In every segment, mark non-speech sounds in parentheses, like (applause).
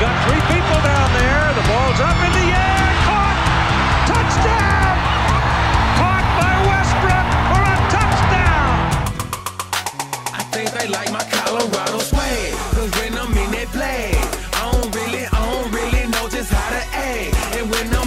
Got three people down there. The ball's up in the air. Caught. Touchdown. Caught by Westbrook for a touchdown. I think they like my Colorado swag. Cause when I'm in that flag, I don't really, I don't really know just how to act. And when I'm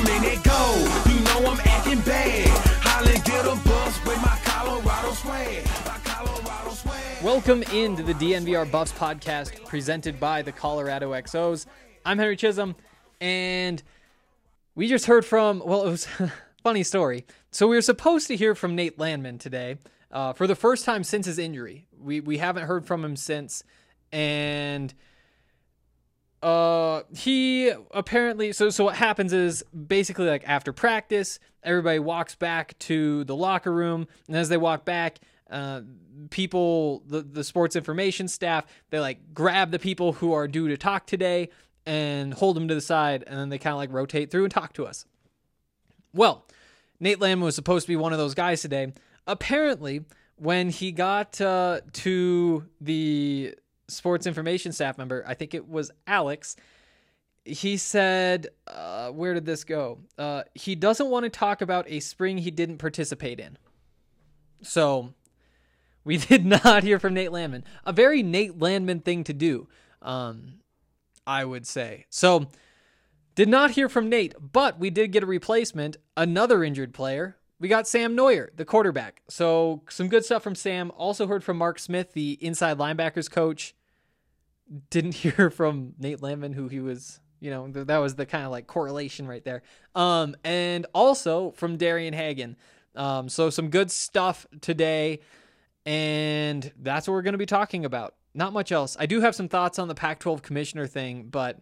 Welcome into the DNVR Buffs podcast presented by the Colorado XOs. I'm Henry Chisholm, and we just heard from, well, it was (laughs) funny story. So we were supposed to hear from Nate Landman today uh, for the first time since his injury. We, we haven't heard from him since, and uh he apparently so so what happens is basically like after practice everybody walks back to the locker room and as they walk back uh people the the sports information staff they like grab the people who are due to talk today and hold them to the side and then they kind of like rotate through and talk to us well Nate Lamb was supposed to be one of those guys today apparently when he got uh, to the sports information staff member, I think it was Alex, he said, uh, Where did this go? Uh, he doesn't want to talk about a spring he didn't participate in. So we did not hear from Nate Landman. A very Nate Landman thing to do, um, I would say. So did not hear from Nate, but we did get a replacement, another injured player. We got Sam Noyer, the quarterback. So some good stuff from Sam. Also heard from Mark Smith, the inside linebackers coach. Didn't (laughs) hear from Nate Landman, who he was, you know, that was the kind of like correlation right there. Um, and also from Darian Hagan. Um, so some good stuff today, and that's what we're going to be talking about. Not much else. I do have some thoughts on the Pac-12 commissioner thing, but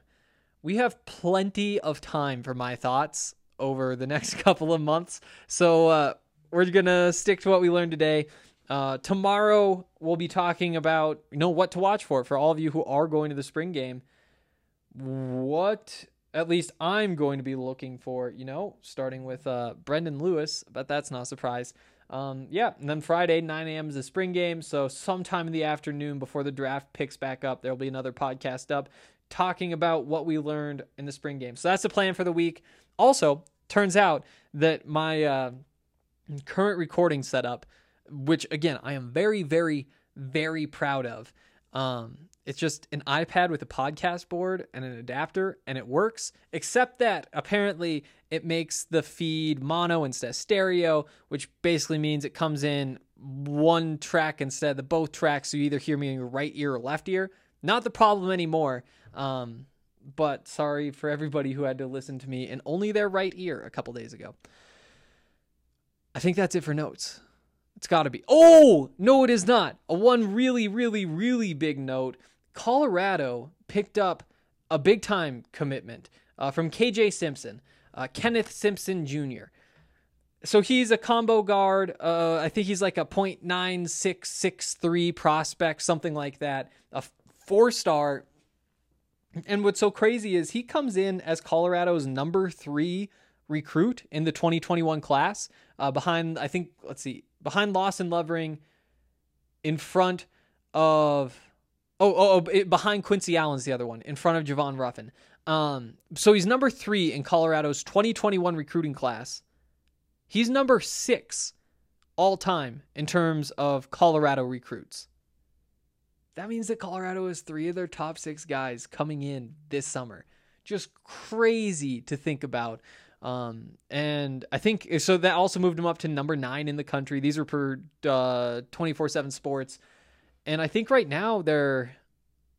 we have plenty of time for my thoughts over the next (laughs) couple of months. So uh, we're gonna stick to what we learned today. Uh, tomorrow we'll be talking about you know what to watch for for all of you who are going to the spring game. What at least I'm going to be looking for, you know, starting with uh, Brendon Lewis, but that's not a surprise. Um, yeah, and then Friday 9 a.m. is the spring game, so sometime in the afternoon before the draft picks back up, there'll be another podcast up talking about what we learned in the spring game. So that's the plan for the week. Also, turns out that my uh, current recording setup, which again I am very, very, very proud of. Um, it's just an iPad with a podcast board and an adapter, and it works. Except that apparently it makes the feed mono instead of stereo, which basically means it comes in one track instead of the both tracks. So you either hear me in your right ear or left ear. Not the problem anymore. Um, but sorry for everybody who had to listen to me in only their right ear a couple days ago. I think that's it for notes. It's got to be. Oh, no, it is not. A one really, really, really big note. Colorado picked up a big time commitment uh, from KJ Simpson, uh, Kenneth Simpson Jr. So he's a combo guard. Uh, I think he's like a .9663 prospect, something like that. A four star and what's so crazy is he comes in as Colorado's number three recruit in the 2021 class, uh, behind I think let's see, behind Lawson Lovering, in front of oh oh, oh behind Quincy Allen's the other one, in front of Javon Ruffin. Um, so he's number three in Colorado's 2021 recruiting class. He's number six all time in terms of Colorado recruits. That means that Colorado has three of their top six guys coming in this summer. Just crazy to think about. Um, and I think so that also moved them up to number nine in the country. These are per uh, 24/7 Sports, and I think right now they're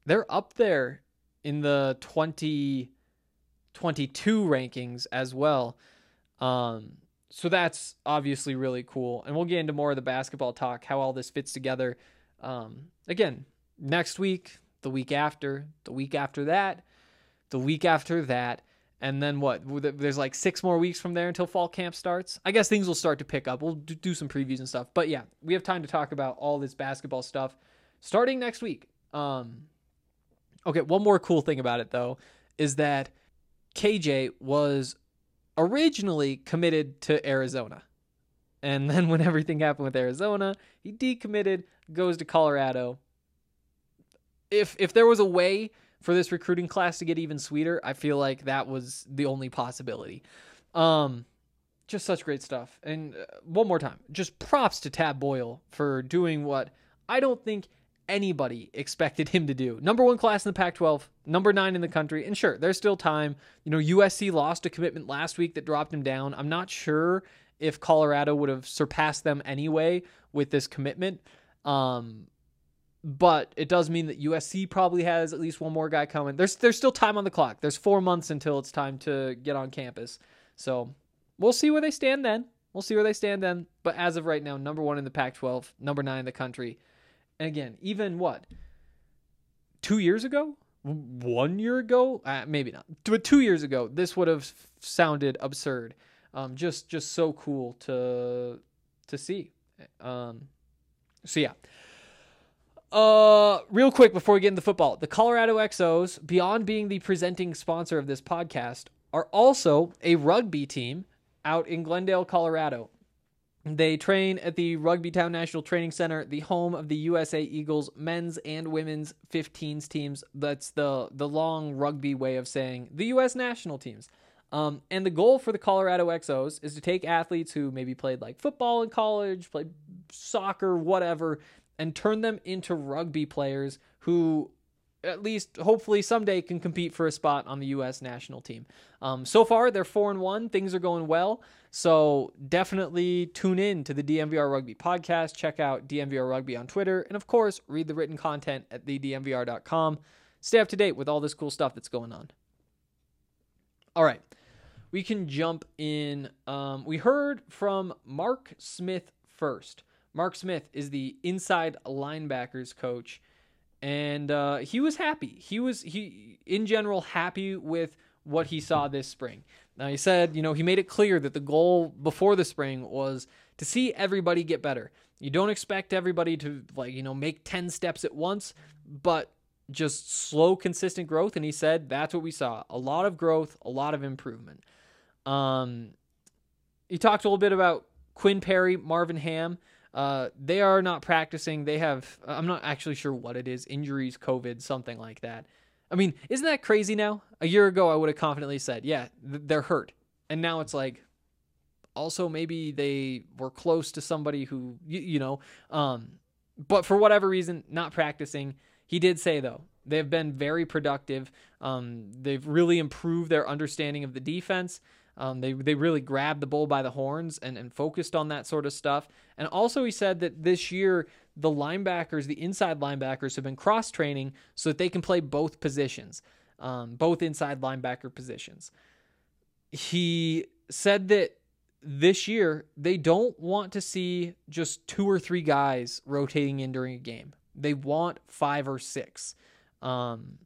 they're up there in the 2022 rankings as well. Um, so that's obviously really cool, and we'll get into more of the basketball talk, how all this fits together. Um, again, next week, the week after, the week after that, the week after that, and then what? There's like six more weeks from there until fall camp starts. I guess things will start to pick up. We'll do some previews and stuff. But yeah, we have time to talk about all this basketball stuff starting next week. Um, okay, one more cool thing about it though is that KJ was originally committed to Arizona. And then when everything happened with Arizona, he decommitted, goes to Colorado. If if there was a way for this recruiting class to get even sweeter, I feel like that was the only possibility. Um, just such great stuff. And uh, one more time, just props to Tad Boyle for doing what I don't think anybody expected him to do. Number one class in the Pac 12, number nine in the country. And sure, there's still time. You know, USC lost a commitment last week that dropped him down. I'm not sure if Colorado would have surpassed them anyway with this commitment. Um, but it does mean that USC probably has at least one more guy coming. There's there's still time on the clock. There's four months until it's time to get on campus. So we'll see where they stand then. We'll see where they stand then. But as of right now, number one in the Pac-12, number nine in the country. Again, even what two years ago, one year ago, uh, maybe not, but two years ago, this would have sounded absurd. Um, just just so cool to to see. Um, so yeah. Uh, real quick before we get into football, the Colorado XOs, beyond being the presenting sponsor of this podcast, are also a rugby team out in Glendale, Colorado. They train at the Rugby Town National Training Center, the home of the USA Eagles men's and women's 15s teams. That's the the long rugby way of saying the US national teams. Um, and the goal for the Colorado XOs is to take athletes who maybe played like football in college, played soccer, whatever, and turn them into rugby players who at least hopefully someday can compete for a spot on the U.S. national team. Um, so far, they're four and one. Things are going well. So definitely tune in to the DNVR Rugby podcast. Check out DNVR Rugby on Twitter, and of course, read the written content at thednvr.com. Stay up to date with all this cool stuff that's going on. All right, we can jump in. Um, we heard from Mark Smith first. Mark Smith is the inside linebackers coach, and uh, he was happy. He was he in general happy with what he saw this spring. Now he said, you know, he made it clear that the goal before the spring was to see everybody get better. You don't expect everybody to like you know make ten steps at once, but just slow, consistent growth. And he said that's what we saw: a lot of growth, a lot of improvement. Um, he talked a little bit about Quinn Perry, Marvin Ham. Uh, they are not practicing. They have, I'm not actually sure what it is injuries, COVID, something like that. I mean, isn't that crazy now? A year ago, I would have confidently said, yeah, th- they're hurt. And now it's like, also maybe they were close to somebody who, you, you know, um, but for whatever reason, not practicing. He did say, though, they've been very productive. Um, they've really improved their understanding of the defense. Um, they they really grabbed the bull by the horns and, and focused on that sort of stuff. And also, he said that this year the linebackers, the inside linebackers, have been cross training so that they can play both positions, um, both inside linebacker positions. He said that this year they don't want to see just two or three guys rotating in during a game. They want five or six. Um,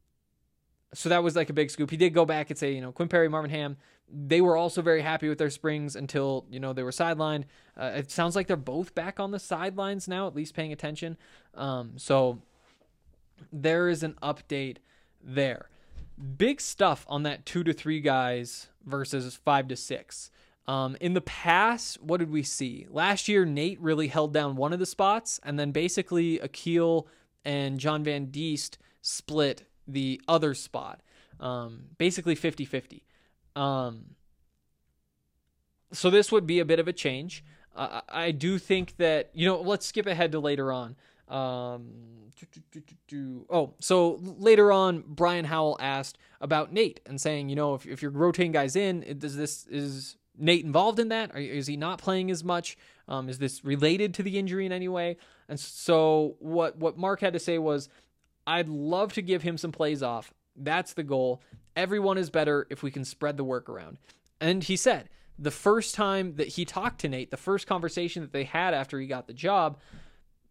so that was like a big scoop. He did go back and say, you know, Quinn Perry, Marvin Ham, they were also very happy with their springs until you know they were sidelined. Uh, it sounds like they're both back on the sidelines now, at least paying attention. Um, so there is an update there. Big stuff on that two to three guys versus five to six. Um, in the past, what did we see? Last year, Nate really held down one of the spots, and then basically Akil and John Van Diest split the other spot. Um, basically 50 50. Um, so this would be a bit of a change. I do think that you know. Let's skip ahead to later on. Um. Oh, so later on, Brian Howell asked about Nate and saying, you know, if, if you're rotating guys in, does this is Nate involved in that? Or is he not playing as much? Um, is this related to the injury in any way? And so what what Mark had to say was, I'd love to give him some plays off. That's the goal. Everyone is better if we can spread the work around. And he said the first time that he talked to Nate, the first conversation that they had after he got the job,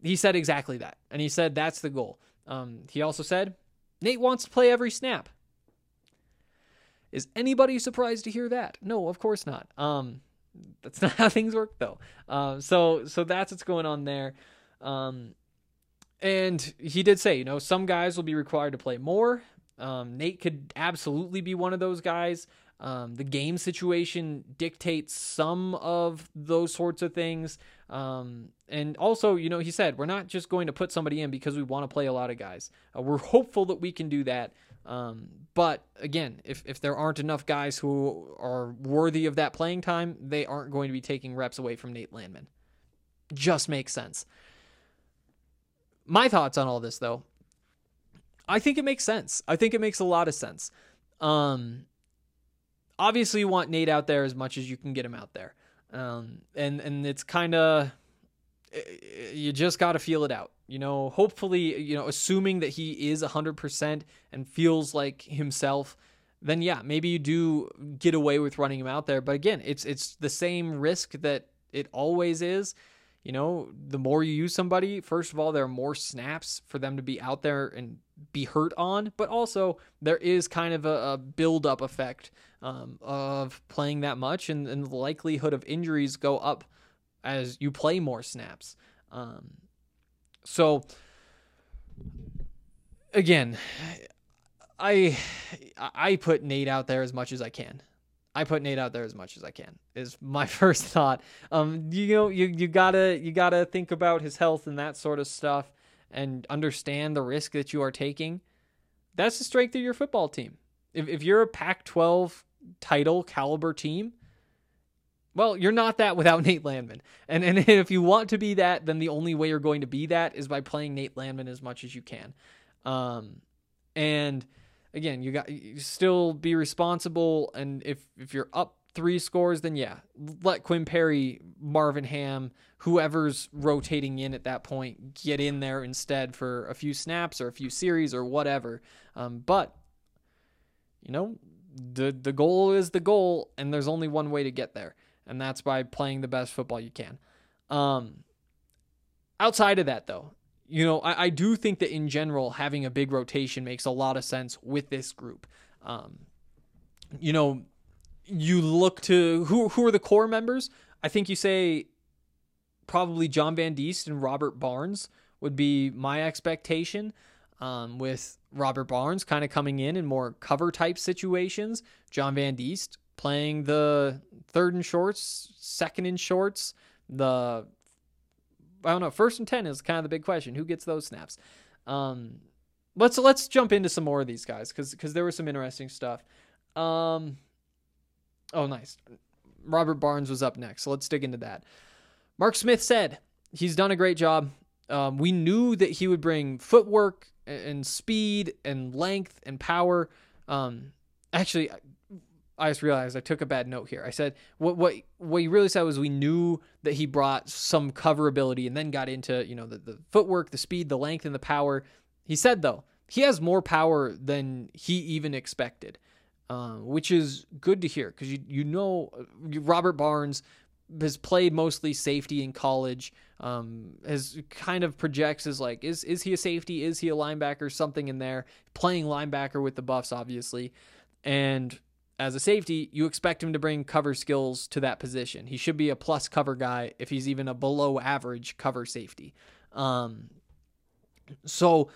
he said exactly that. And he said that's the goal. Um, he also said Nate wants to play every snap. Is anybody surprised to hear that? No, of course not. Um, that's (laughs) not how things work though. Um, so so that's what's going on there. Um, and he did say, you know, some guys will be required to play more. Um, Nate could absolutely be one of those guys. Um, the game situation dictates some of those sorts of things. Um, and also, you know, he said, we're not just going to put somebody in because we want to play a lot of guys. Uh, we're hopeful that we can do that. Um, but again, if, if there aren't enough guys who are worthy of that playing time, they aren't going to be taking reps away from Nate Landman. Just makes sense. My thoughts on all this, though, I think it makes sense. I think it makes a lot of sense. Um, obviously, you want Nate out there as much as you can get him out there, um, and and it's kind of you just got to feel it out. You know, hopefully, you know, assuming that he is 100% and feels like himself, then yeah, maybe you do get away with running him out there. But again, it's it's the same risk that it always is. You know, the more you use somebody, first of all, there are more snaps for them to be out there and be hurt on, but also there is kind of a, a build up effect um, of playing that much, and, and the likelihood of injuries go up as you play more snaps. Um, so again, I I put Nate out there as much as I can. I put Nate out there as much as I can. Is my (laughs) first thought. Um, you know, you you gotta you gotta think about his health and that sort of stuff, and understand the risk that you are taking. That's the strength of your football team. If if you're a Pac-12 title caliber team, well, you're not that without (laughs) Nate Landman. And and if you want to be that, then the only way you're going to be that is by playing Nate Landman as much as you can. Um, and again, you got you still be responsible. And if if you're up three scores, then yeah, let Quinn Perry, Marvin Ham, whoever's rotating in at that point, get in there instead for a few snaps or a few series or whatever. Um, but you know, the the goal is the goal, and there's only one way to get there, and that's by playing the best football you can. Um, outside of that, though, you know, I, I do think that in general, having a big rotation makes a lot of sense with this group. Um, you know, you look to who who are the core members? I think you say probably John Van Diest and Robert Barnes would be my expectation. Um, with Robert Barnes kind of coming in in more cover type situations, John Van Diest playing the third and shorts, second and shorts, the I don't know, first and ten is kind of the big question. Who gets those snaps? Um, let's let's jump into some more of these guys because because there was some interesting stuff. Um, oh, nice. Robert Barnes was up next, so let's dig into that. Mark Smith said he's done a great job. Um, we knew that he would bring footwork and speed and length and power. Um, actually, I just realized I took a bad note here. I said what what what he really said was we knew that he brought some cover ability and then got into you know the, the footwork, the speed, the length, and the power. He said though he has more power than he even expected, uh, which is good to hear because you you know Robert Barnes has played mostly safety in college. Um, has kind of projects as like is is he a safety? Is he a linebacker? Something in there. Playing linebacker with the Buffs, obviously, and as a safety, you expect him to bring cover skills to that position. He should be a plus cover guy if he's even a below average cover safety. Um, so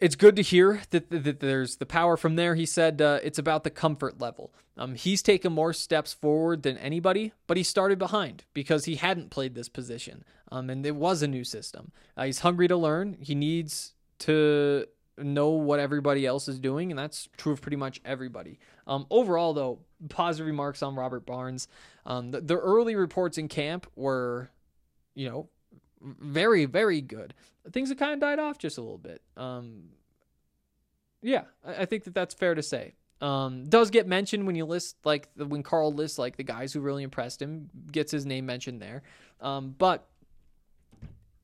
it's good to hear that, that, there's the power from there. He said uh, it's about the comfort level. Um, he's taken more steps forward than anybody, but he started behind because he hadn't played this position. Um, and it was a new system. Uh, he's hungry to learn. He needs to know what everybody else is doing, and that's true of pretty much everybody. Um, overall, though, (laughs) positive remarks on Robert Barnes. Um, the, the early reports in camp were, you know, very, very good. Things have kind of died off just a little bit. Um, yeah, I, I think that that's fair to say. Um, does get mentioned when you list like the, when Karl lists like the guys who really impressed him, gets his name mentioned there. Um, but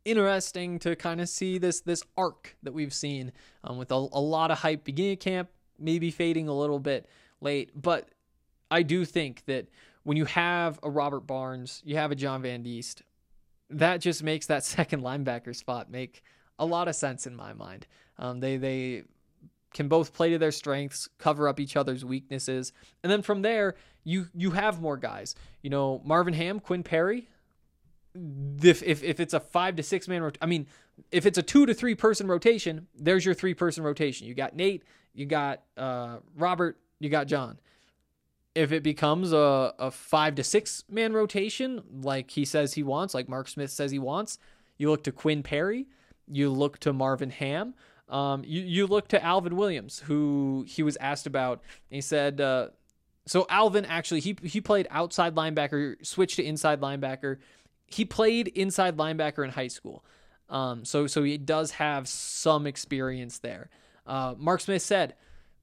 interesting to kind of see this this arc that we've seen um, with a, a lot of hype beginning camp, maybe fading a little bit late. But I do think that when you have a Robert Barnes, you have a John Van Diest, that just makes that (laughs) second linebacker spot make a lot of sense in my mind. Um, they they can both play to their strengths, cover up each other's weaknesses, and then from there you you have more guys. You know, Marvin Ham, Quinn Perry. If if, if it's a five to six man, rot- I mean, if it's a two to three person rotation, there's your three person rotation. You got Nate, you got uh, Robert, you got John. If it becomes a, a five to six man rotation, like he says he wants, like Mark Smith says he wants, you look to Quinn Perry, you look to Marvin Ham, um, you, you look to Alvin Williams, who he was asked about. He said, uh, so Alvin actually, he, he played outside linebacker, switched to inside linebacker. He played inside linebacker in high school. Um, so, so he does have some experience there. Uh, Mark Smith said,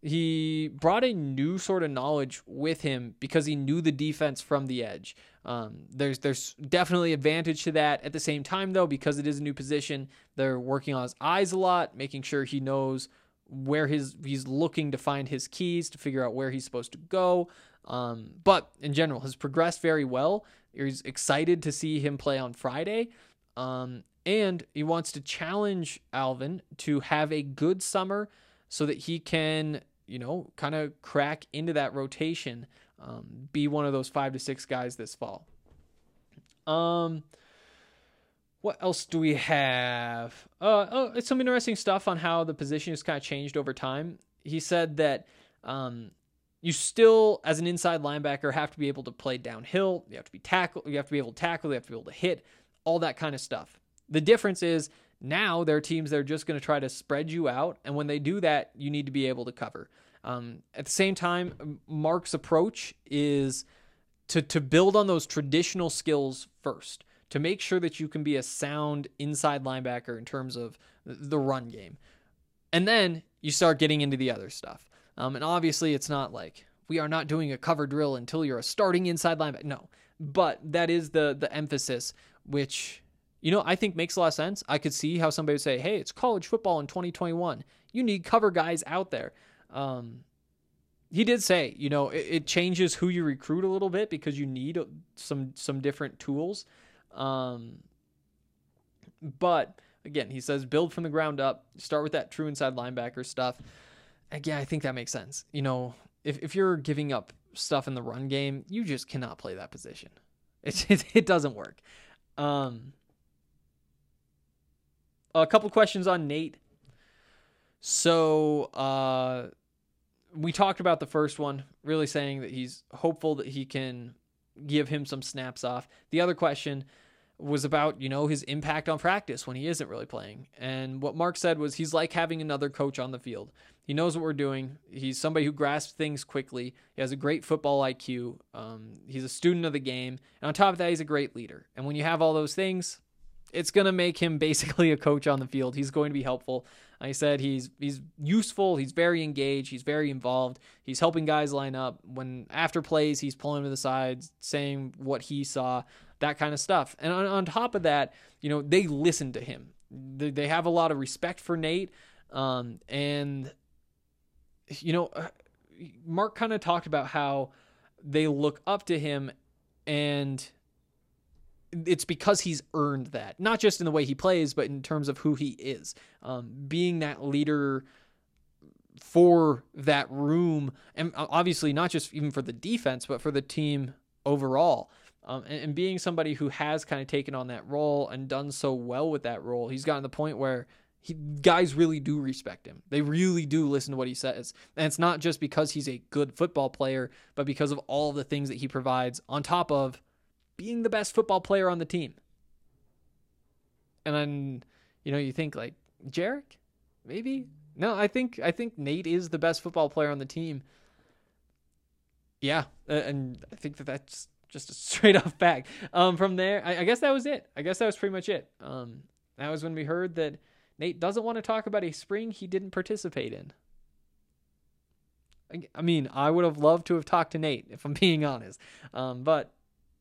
he brought a new sort of knowledge with him because he knew the defense from the edge. Um, there's there's definitely advantage to that. At the same time, though, because it is a new position, they're working on his eyes a lot, making sure he knows where his he's looking to find his keys to figure out where he's supposed to go. Um, but in general, has progressed very well. He's excited to see him play on Friday. Um, and he wants to challenge Alvin to have a good summer so that he can you know, kind of crack into that rotation, um, be one of those five to six guys this fall. Um, what else do we have? Uh, oh, it's some interesting stuff on how the position has kind of changed over time. He said that um, you still, as an inside linebacker, have to be able to play downhill. You have to be tackle. You have to be able to tackle. You have to be able to hit. All that kind of stuff. The difference is now there are teams that are just going to try to spread you out, and when they do that, you need to be able to cover. Um, at the same time, Mark's approach is to to build on those traditional skills first, to make sure that you can be a sound inside linebacker in terms of the run game, and then you start getting into the other stuff. Um, and obviously, it's not like we are not doing a cover drill until you're a starting inside linebacker. No, but that is the the emphasis, which you know, I think makes a lot of sense. I could see how somebody would say, hey, it's college football in 2021. You need cover guys out there. Um, he did say, you know, it, it, changes who you recruit a little bit because you need some some different tools. Um, but again, he says build from the ground up. Start with that true inside linebacker stuff. Again, I think that makes sense. You know, if if you're giving up stuff in the run game, you just cannot play that position. (laughs) It it, it doesn't work. Um, a couple questions on Nate. So uh, we talked about the first one, really saying that he's hopeful that he can give him some snaps off. The other question was about, you know, his impact on practice when he isn't really playing. And what Mark said was he's like having another coach on the field. He knows what we're doing. He's somebody who grasps things quickly. He has a great football IQ. Um, he's a student of the game. And on top of that, he's a great leader. And when you have all those things, it's going to make him (laughs) basically a coach on the field. He's going to be helpful. I said he's he's useful. He's very engaged. He's very involved. He's helping guys line up. When after plays, he's pulling to the sides, saying what he saw, that kind of stuff. And on, on top of that, you know, they listen to him. They, they have a lot of respect for Nate. Um, and you know, uh, Mark kind of talked about how they look up to him and it's because he's earned that, not just in the way he plays, but in terms of who he is. Um, being that leader for that room, and obviously not just even for the defense, but for the team overall. Um, and, and, being somebody who has kind of taken on that role and done so well with that role, he's gotten to the point where he, guys really do respect him. They really do listen to what he says. And it's not just because he's a good football player, but because of all the things that he provides on top of being the best football player on the team. And then, you know, you think like Jarek, maybe No, I think I think Nate is the best football player on the team. Yeah, and I think that that's just a (laughs) straight off fact. Um, from there, I, I guess that was it. I guess that was pretty much it. Um, that was when we heard that Nate doesn't want to talk about a spring he didn't participate in. I- I mean, I would have loved to have talked to Nate if I'm (laughs) being honest. Um, but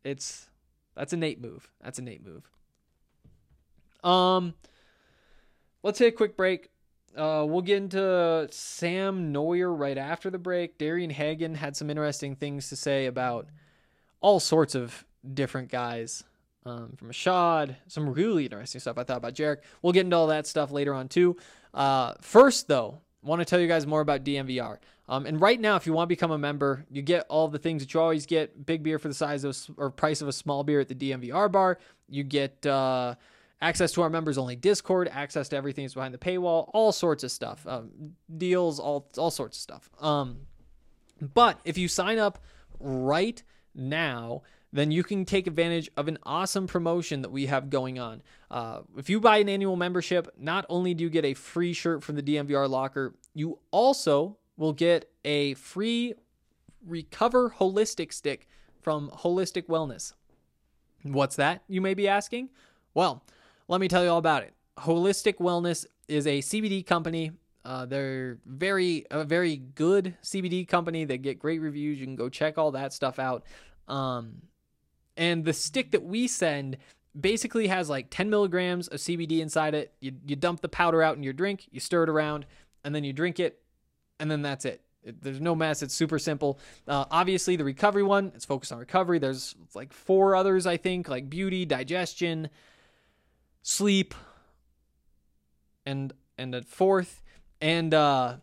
it's that's a Nate move. That's a Nate move. Um, let's take a quick break. Uh, we'll get into Sam Noyer right after the break. Darian Hagan had some interesting things to say about all sorts of different guys. Um, from Ashaad, some really interesting stuff I thought about Jarek. We'll get into all that stuff later on too. Uh, first, though, want to tell you guys more about DNVR. Um, and right now, if you want to become a member, you get all the things that you always get: big beer for the size of or price of a small beer at the DNVR bar. You get uh, access to our members only Discord, access to everything that's behind the paywall, all sorts of stuff, um, deals, all all sorts of stuff. Um, but if you sign up right now, then you can take advantage of an awesome promotion that we have going on. Uh, if you buy an annual membership, not only do you get a free shirt from the DNVR locker, you also will get a free Recover Holistic Stick from Holistik Wellness. What's that, you may be asking? Well, let me tell you all about it. Holistik Wellness is a CBD company. Uh, they're very a very good CBD company. They get great reviews. You can go check all that stuff out. Um, and the stick that we send basically has like 10 milligrams of CBD inside it. You, you dump the powder out in your drink, you stir it around, and then you drink it, and then that's it. It- There's no mess. It's super simple. Uh, obviously, the recovery one, it's focused on recovery. There's like four others, I think, like beauty, digestion, sleep, and and a fourth. And uh,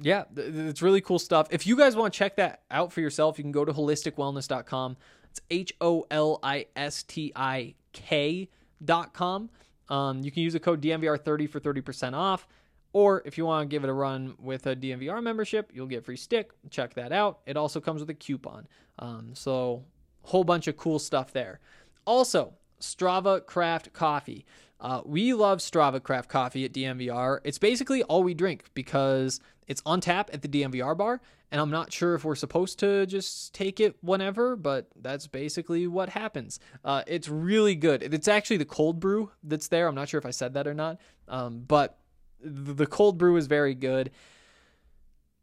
yeah, it's really cool stuff. If you guys want to check that out for yourself, you can go to holistikwellness.com. It's H O L I S T I K dot com. Um, you can use the code DNVR30 for 30% off. Or if you want to give it a run with a DNVR membership, you'll get free stick. Check that out. It also comes with a coupon. Um, so, whole bunch of cool stuff there. Also, Strava Craft Coffee. Uh, we love Strava Craft Coffee at DNVR. It's basically all we drink because it's on tap at the DNVR bar, and I'm not sure if we're supposed to just take it whenever, but that's basically what happens. Uh, it's really good. It's actually the cold brew that's there. I'm not sure if I said that or not, um, but the cold brew is very good.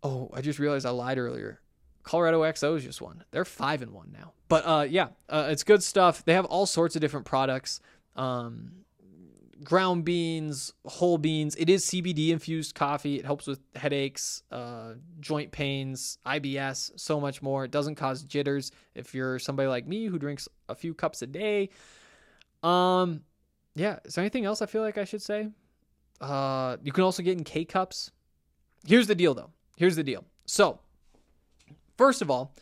Oh, I just realized I lied earlier. Colorado XO's just won. They're five and one now. But uh, yeah, uh, it's good stuff. They have all sorts of different products. Um, ground beans, whole beans. It is CBD infused coffee. It helps with headaches, uh, joint pains, IBS, so much more. It doesn't cause jitters if you're somebody like me who drinks a few cups a day. Um, yeah. Is there anything else I feel like I should say? Uh, you can also get in K cups. Here's the deal, though. Here's the deal. So, first of all,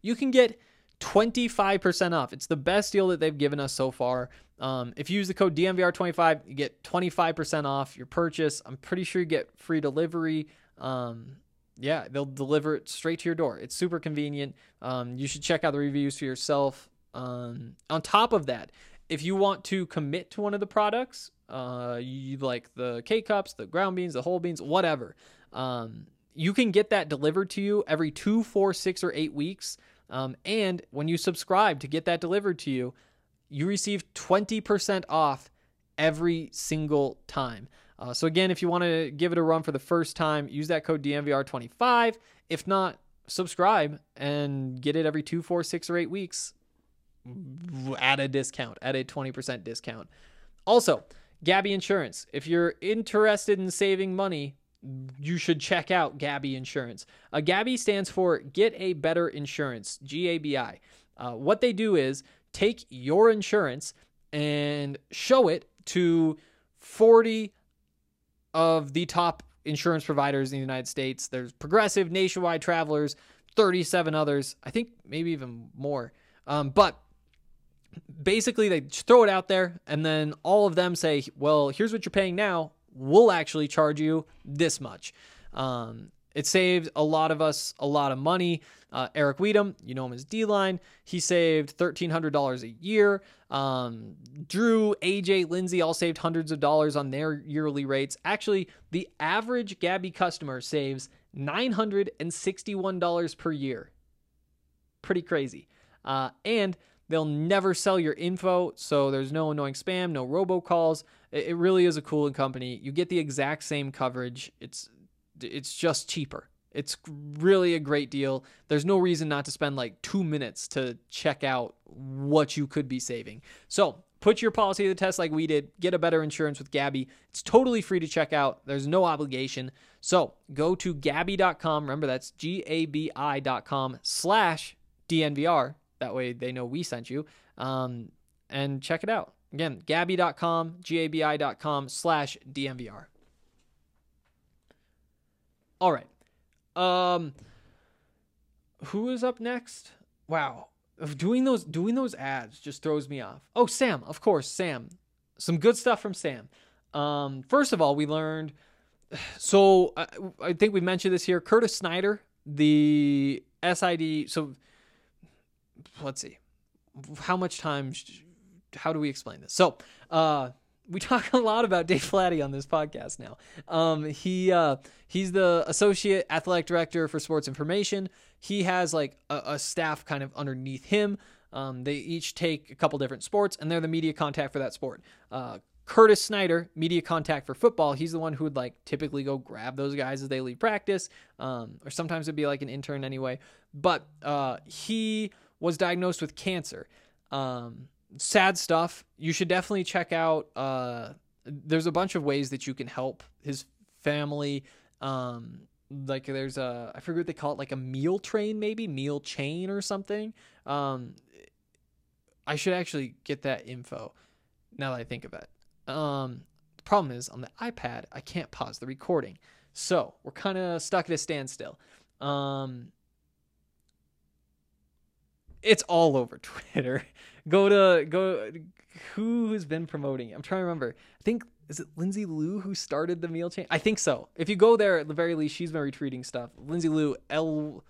you can get 25% off. It's the best deal that they've given us so far. Um, if you use the code DNVR25, you get 25% off your purchase. I'm pretty sure you get free delivery. Um, yeah, they'll deliver it straight to your door. It's super convenient. Um, you should check out the reviews for yourself. Um, on top of that, if you want to commit to one of the products, uh, you like the K cups, the ground beans, the whole beans, whatever. You can get that delivered to you every two, four, six, or eight weeks. Um, and when you subscribe to get that delivered to you, you receive 20% off every single time. Uh, so, again, if you want to give it a run for the first time, use that code DNVR25. If not, subscribe and get it every two, four, six, or eight weeks at a discount, at a 20% discount. Also, Gabi Insurance. If you're interested in saving money, you should check out Gabi Insurance. Uh, Gabi stands for Get a Better Insurance, G A B I. Uh, what they do is take your insurance and show it to 40 of the top insurance providers in the United States. There's Progressive, Nationwide, Travelers, 37 others, I think maybe even more. Um, but basically, they throw it out there, and then all of them say, well, here's what you're paying now. We'll actually charge you this much. Um, it saved a lot of us a lot of money. Uh, Eric Weedham, you know him as D line, he saved $1,300 a year. Um, Drew, AJ, Lindsay all saved hundreds of dollars on their yearly rates. Actually, the average Gabi customer saves $961 per year. Pretty crazy. Uh, and they'll never sell your info, so there's no annoying spam, no robocalls. It, really is a cool company. You get the exact same coverage. It's it's just cheaper. It's really a great deal. There's no reason not to spend like two minutes to check out what you could be saving. So put your policy to the test like we did. Get a better insurance with Gabi. It's totally free to check out. There's no obligation. So go to Gabi.com. Remember that's G A B I.com slash DNVR. That way they know we sent you. Um, and check it out. Again, Gabi.com, G A B I.com slash DNVR. All right. Um who is up next? Wow. Doing those doing those ads just throws me off. Oh, Sam, of course, Sam. Some good stuff from Sam. Um first of all, we learned (sighs) so I, I think we mentioned this here Curtis Snyder, the SID so let's see. How much time how do we explain this? So, uh we (laughs) talk a lot about Dave Plati on this podcast now. Um, he uh, he's the associate athletic director for sports information. He has like a, a staff kind of underneath him. Um, they each take a couple different sports, and they're the media contact for that sport. Uh, Curtis Snyder, media contact for football, he's the one who would like typically go grab those guys as they leave practice, um, or sometimes it'd be like an intern anyway. But uh, he was diagnosed with cancer. Um, sad stuff. You should definitely check out. Uh, there's a bunch of ways that you can help his family. Um, like there's a I forget what they call it, like a meal train, maybe meal chain or something. Um, I should actually get that info now that I think of it. Um, the problem is on the iPad I can't pause the recording, so we're kind of stuck at a standstill. Um, it's all over (laughs) Twitter. go to go. Who has been promoting it? I'm trying to remember. I think is it Lindsay Lew who started the meal chain? I think so. If you go there, at the very least, she's been retweeting stuff. Lindsay Lew L.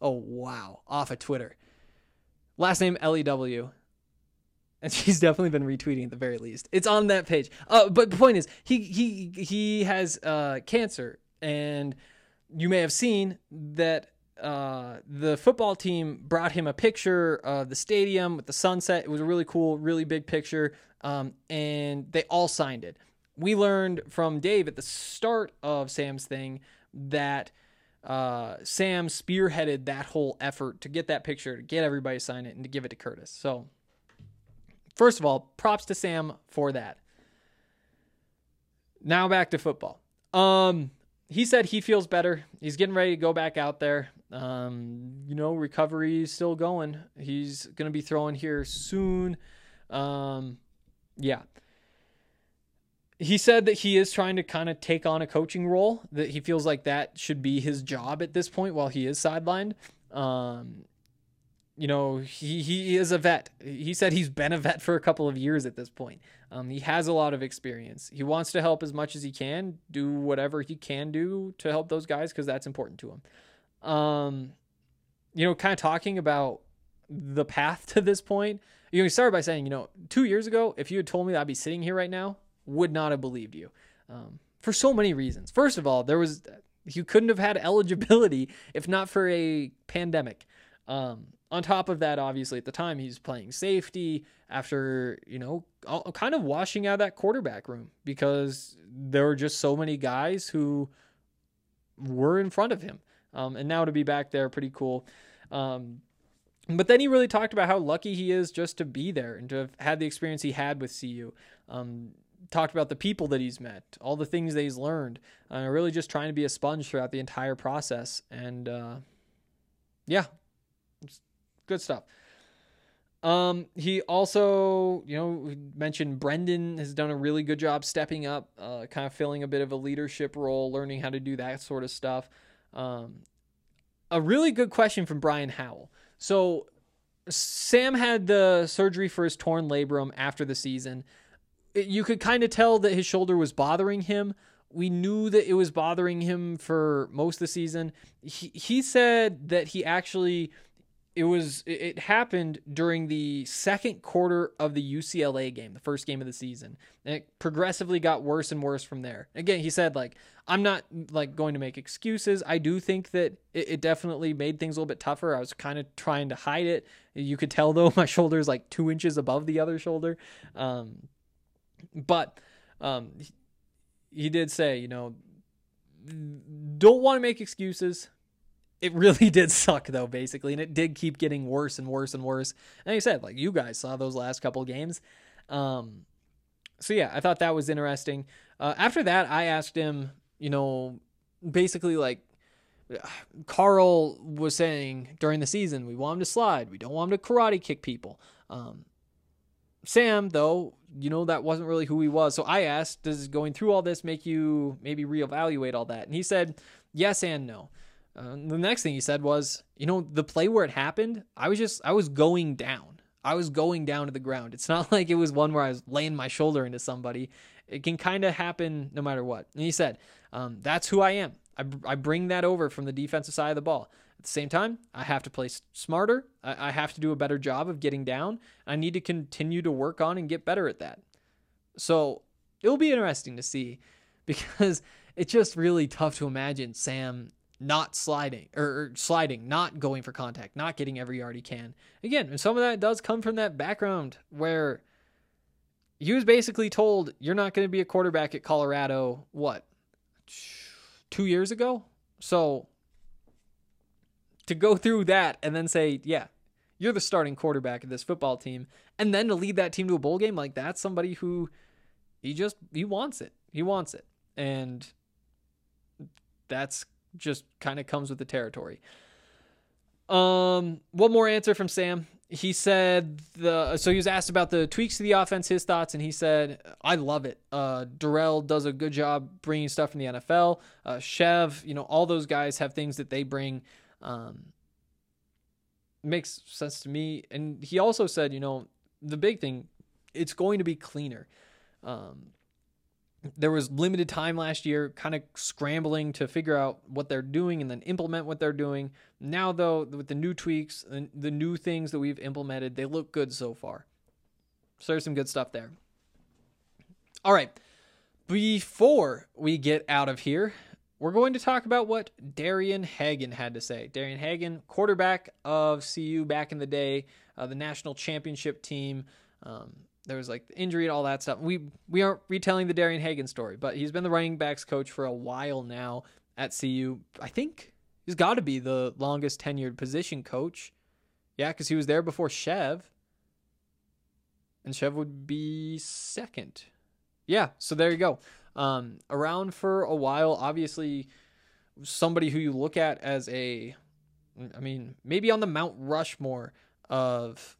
Oh wow, off of Twitter. Last name L E W. And (laughs) she's definitely been retweeting at the very least. It's on that page. Uh, but the point is, he he he has uh, cancer, and you may have seen that uh, the football team brought him a picture of the stadium with the sunset. It was a really cool, really big picture, um, and they all signed it. We learned from Dave at the start of Sam's thing that uh, Sam spearheaded that whole effort to get that picture, to get everybody to sign it, and to give it to Curtis. So, first of all, props to Sam for that. Now back to football. Um, he said he feels better. He's getting ready to go back out there. Um, you know, recovery is still going. He's going to be throwing here soon. Um, yeah. He said that he is trying to kind of take on a coaching role, that he feels like that should be his job at this point while he is sidelined. Um, you know, he, he is a vet. He said he's been a vet for a couple of years at this point. Um, he has a lot of experience. He wants to help as much as he can, do whatever he can do to help those guys because that's important to him. Um, you know, kind of talking about the path to this point. You he started by saying, you know, two years ago, if you had told me that I'd be sitting here right now, would not have believed you. Um, for so many reasons. First of all, there was you couldn't have had (laughs) eligibility if not for a pandemic. Um, on top of that, obviously at the time he's playing safety after you know kind of washing out that quarterback room because there were just so many guys who were in front of him. Um, and now to be back there, pretty cool. Um, but then he really talked about how lucky he is just to be there and to have had the experience he had with CU. Um, talked about the people that he's met, all the things that he's learned, uh, really just trying to be a sponge throughout the entire process. And uh, yeah, good stuff. Um, he also, you know, mentioned Brendon has done a really good job stepping up, uh, kind of filling a bit of a leadership role, learning how to do that sort of stuff. Um, a really good question from Brian Howell. So, Sam had the surgery for his torn labrum after the season. You could kind of tell that his shoulder was bothering him we knew that it was bothering him for most of the season. He he said that he actually it was it happened during the second quarter of the UCLA game, the first game of the season. And it progressively got worse and worse from there. Again, he said like I'm not like going to make excuses. I do think that it, it definitely made things a little bit tougher. I was kind of trying to hide it. You could tell though (laughs) my shoulder is like two inches above the other shoulder. Um, but um, he, he did say, you know, don't want to make excuses it really (laughs) did suck though basically and it did keep getting worse and worse and worse. And like i said like you guys saw those last couple games. Um so yeah i thought that was interesting. Uh, after that i asked him you know basically like (sighs) Karl was saying during the season we want him to slide. We don't want him to karate kick people. Um sam though you know that wasn't really who he was. So i asked does going through all this make you maybe reevaluate all that? And he said yes and no uh, the next thing he said was, you know, the play where it happened, I was just, I was going down. I was going down to the ground. It's (laughs) not like it was one where I was laying my shoulder into somebody. It can kind of happen no matter what. And he said, um, that's who I am. I, I bring that over from the defensive side of the ball. At the same time, I have to play smarter. I, I have to do a better job of getting down. I need to continue to work on and get better at that. So it'll be interesting to see (laughs) because it's just really tough to imagine Sam not sliding or, sliding, not going for contact, not getting every yard he can. Again, some of that does come from that background where he was basically told you're not going to be a quarterback at Colorado. What two years ago? So to go through that and then say, yeah, you're the starting quarterback of this football team, and then to lead that team to a bowl game like that's somebody who he just he wants it. He wants it, and that's just kind of comes with the territory. Um, one more answer from Sam. He said the so he was asked about the tweaks to the offense, his thoughts, and he said, "I love it. Uh, Dorrell does a good job bringing stuff from the NFL. Uh, Chev, you know, all those guys have things that they bring. Um, makes sense to me." And he also said, you know, the big thing, it's going to be cleaner. Um, there was limited time last year, kind of scrambling to figure out what they're doing and then implement what they're doing. Now, though, with the new tweaks and the new things that we've implemented, they look good so far. So there's some good stuff there. All right. Before we get out of here, we're going to talk about what Darian Hagan had to say. Darian Hagan, quarterback of CU back in the day, uh, the national championship team. Um, there was like injury and all that stuff. We we aren't retelling the Darian Hagan story, but he's been the running backs coach for a while now at CU. I think he's got to be the longest tenured position coach. Yeah, because he was there before Chev, and Chev would be second. Yeah, so there you go. Um, around for a while, obviously, somebody who you look at as a, I mean, maybe on the Mount Rushmore of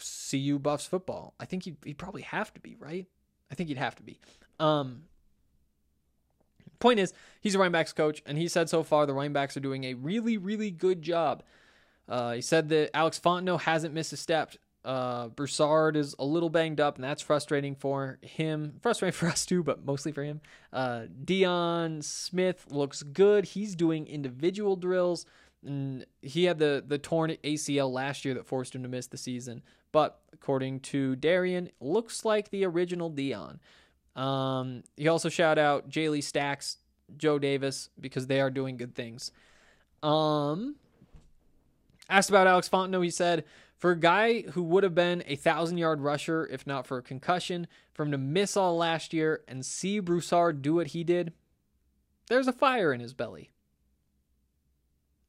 CU Buffs football. I think he'd, he'd probably have to be, right? I think he'd have to be. Um, point is, he's a running backs coach, and he said so far the running backs are doing a really, really good job. Uh, he said that Alex Fontenot hasn't missed a step. Uh, Broussard is a little banged up, and that's frustrating for him. Frustrating (laughs) for us too, but mostly for him. Uh, Deion Smith looks good. He's doing individual drills. And he had the the torn ACL last year that forced him to miss the season. But according to Darian, looks like the original Dion. Um, he also shout out Jayle Stacks, Joe Davis because they are doing good things. Um, asked about Alex Fontenot, he said, for a guy who would have been a thousand yard rusher if not for a concussion, for him to miss all last year and see Broussard do what he did, there's a fire in his belly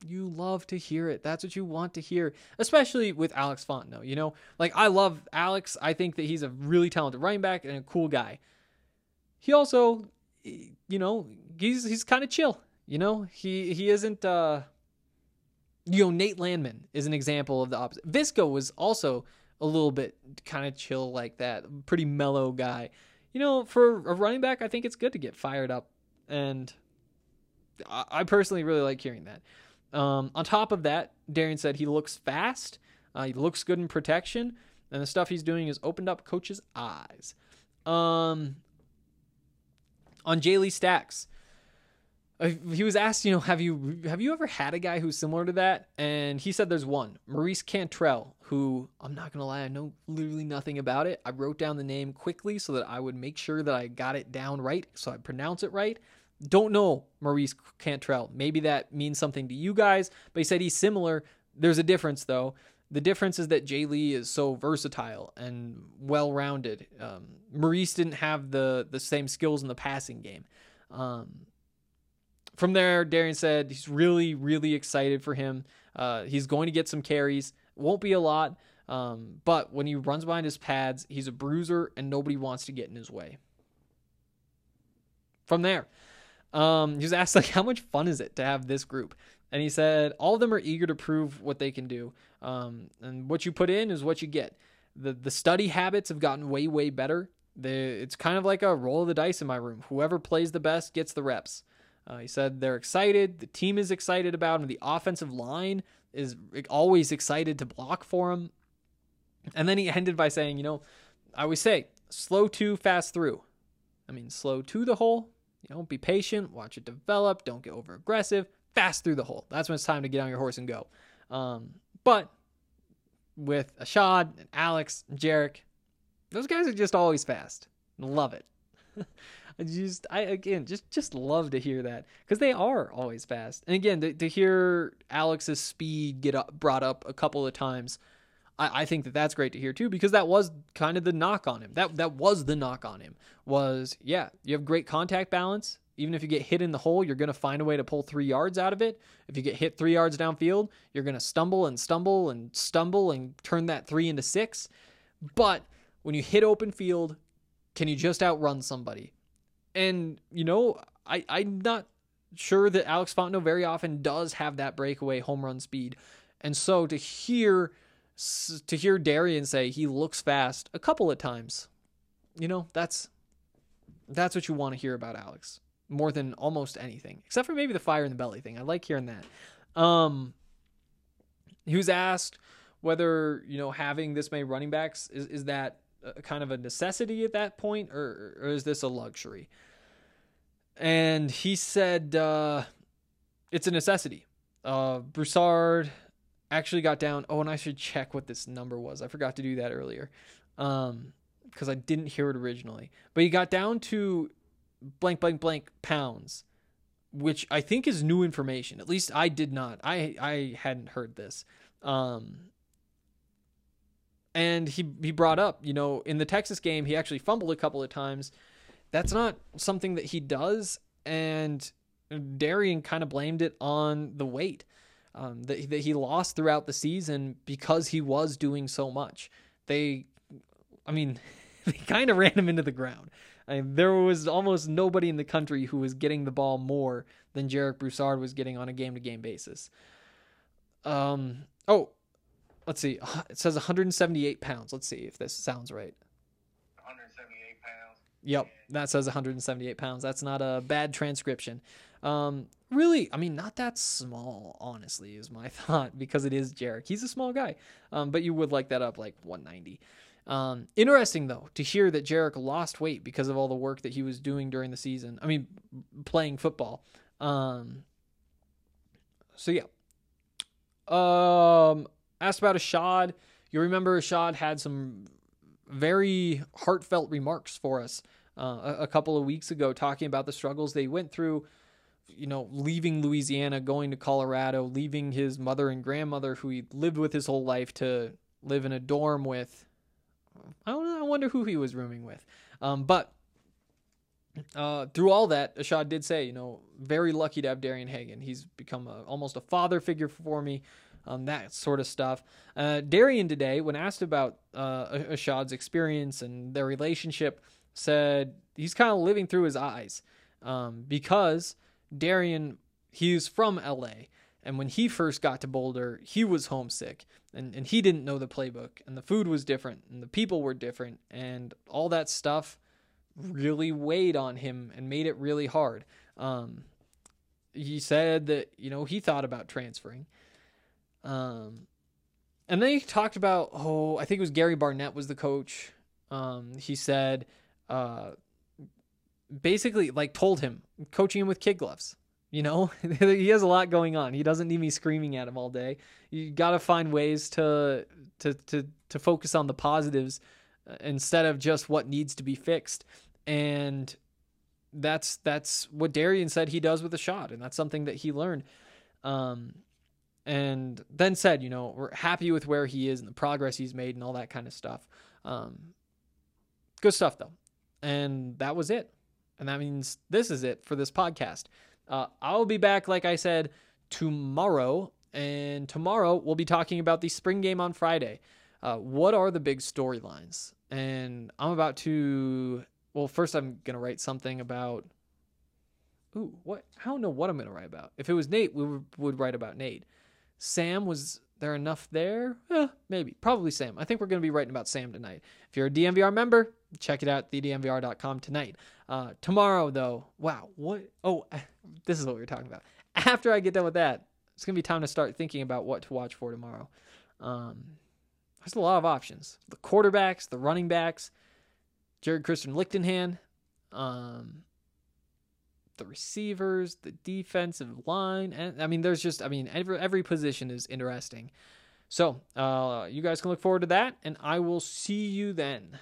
you love to hear it. That's what you want to hear, especially with Alex Fontenot. You know, like I love Alex. I think that he's a really talented running back and a cool guy. He also, you know, he's he's kind of chill. You know, he he isn't. uh You know, Nate Landman is an example of the opposite. Visco was also a little bit kind of chill like that, pretty mellow guy. You know, for a running back, I think it's good to get fired up, and I personally really like hearing that. Um, on top of that, Darian said he looks fast, uh, he looks good in protection, and the stuff he's doing has opened up coaches' eyes. Um, On Jayle Stacks, uh, he was asked, you know, have you have you ever had a guy who's similar to that? And he said there's one, Maurice Cantrell, who I'm not gonna lie, I know literally nothing about it. I wrote down the name quickly so that I would make sure that I got it down right, so I pronounce it right. Don't know Maurice Cantrell. Maybe that means something to you guys, but he said he's similar. There's a difference though. The difference is that Jayle is so versatile and well rounded. Um, Maurice didn't have the the same skills in the passing game. Um, from there, Darian said he's really, really excited for him. Uh, he's going to get some carries. Won't be a lot, um, but when he runs behind his pads, he's a bruiser and nobody wants to get in his way. From there, um, he was asked like, how much fun is it to have this group? And he said all of them are eager to prove what they can do. Um, and what you put in is what you get. The the study habits have gotten way way better. It's kind of like a roll of the dice in my room. Whoever plays the best gets the reps. Uh, he said they're excited. The team is excited about him. The offensive line is always excited to block for him. And then he ended by saying, you know, I always say, slow to, fast through. I mean, slow to the hole. You know, be patient, watch it develop. Don't get over aggressive. Fast through the hole. That's when it's time to get on your horse and go. Um, but with Ashaad and Alex and Jarek, those guys are just always fast. Love it. (laughs) I just I again just just love to hear that because they are always fast. And again, to, to hear Alex's speed get up, brought up a couple of times, I, I think that that's great to hear too because that was kind of the knock on him. That that was the knock on him was yeah you have great contact balance. Even if you get hit in the hole, you're going to find a way to pull three yards out of it. If you get hit three yards downfield, you're going to stumble and stumble and stumble and turn that three into six. But when you hit open field, can you just outrun somebody? And, you know, I, I'm not sure that Alex Fontenot very often does have that breakaway home run speed. And so to hear to hear Darian say he looks fast a couple of times, you know, that's that's what you want to hear about Alex more than almost anything, except for maybe the fire in the belly thing. I like hearing that. Um, he was asked whether you know having this many running backs is is that a kind of a necessity at that point, or, or is this a luxury? And he said uh, it's a necessity. Uh, Broussard actually got down. Oh, and I should check what this number was. I forgot to do that earlier um, because I didn't hear it originally. But he got down to blank, blank, blank pounds, which I think is new information. At least I did not. I I hadn't heard this. Um, and he he brought up, you know, in the Texas game, he actually fumbled a couple of times. That's not something that he does, and Darian kind of blamed it on the weight um, that that he lost throughout the season because he was doing so much. They, I mean, (laughs) they kind of ran him into the ground. I mean, there was almost nobody in the country who was getting the ball more than Jarek Broussard was getting on a game to game basis. Um. Oh, let's see. (sighs) It says 178 pounds. Let's see if this sounds right. 178 pounds. Yep, that says 178 pounds. That's not a bad transcription. Um, really, I mean, not that small, honestly, is my (laughs) thought because it is Jarek. He's a small guy, um, but you would like that up like 190. Um, interesting though to hear that Jarek lost weight because of all the work that he was doing during the season. I mean, playing football. Um, so yeah. Um, asked about Ashaad. You remember Ashaad had some very heartfelt remarks for us uh, a, a couple of weeks ago, talking about the struggles they went through. You know, leaving Louisiana, going to Colorado, leaving his mother and grandmother, who he lived with his whole life, to live in a dorm with. I know. I wonder who he was rooming with. Um, but uh, through all that, Ashaad did say, you know, very lucky to have Darian Hagan. He's become a, almost a father figure for me um, that sort of stuff. Uh, Darian today, when asked about uh, Ashaad's experience and their relationship, said he's kind of living through his eyes um, because Darian, he's from LA. And when he first got to Boulder, he was homesick and, and he didn't know the playbook and the food was different and the people were different and all that stuff really weighed on him and made it really hard. Um, he said that, you know, he thought about transferring um, and then he talked about, oh, I think it was Gary Barnett was the coach. Um, he said, uh, basically like told him coaching him with kid gloves. You know, (laughs) he has a lot going on. He doesn't need me screaming at him all day. You got to find ways to to to to focus on the positives uh, instead of just what needs to be fixed. And that's that's what Darian said he does with Ashaad, and that's something that he learned. Um, and then said, you know, we're happy with where he is and the progress he's made and all that kind of stuff. Um, good stuff though, and that was it. And that means this is it for this podcast. Uh, I'll be back, like I said, tomorrow. And tomorrow we'll be talking about the spring game on Friday. Uh, what are the big storylines? And I'm about to. Well, first I'm gonna write something about. Ooh, what? I don't know what I'm gonna write about. If it was Nate, we would, write about Nate. Sam was there enough there? Eh, maybe. Probably Sam. I think we're to be writing about Sam tonight. If you're a DNVR member, check it out, thednvr.com tonight. Uh, tomorrow, though, wow, what? Oh, (laughs) this is what we were talking about. After I get done with that, it's to be time to start thinking about what to watch for tomorrow. Um, there's a lot of options. The quarterbacks, the running backs, Jared Christian Lichtenhan, um, the receivers, the defensive line, and I mean, there's just, I mean, every every position is interesting. So, uh, you guys can look forward to that, and I will see you then.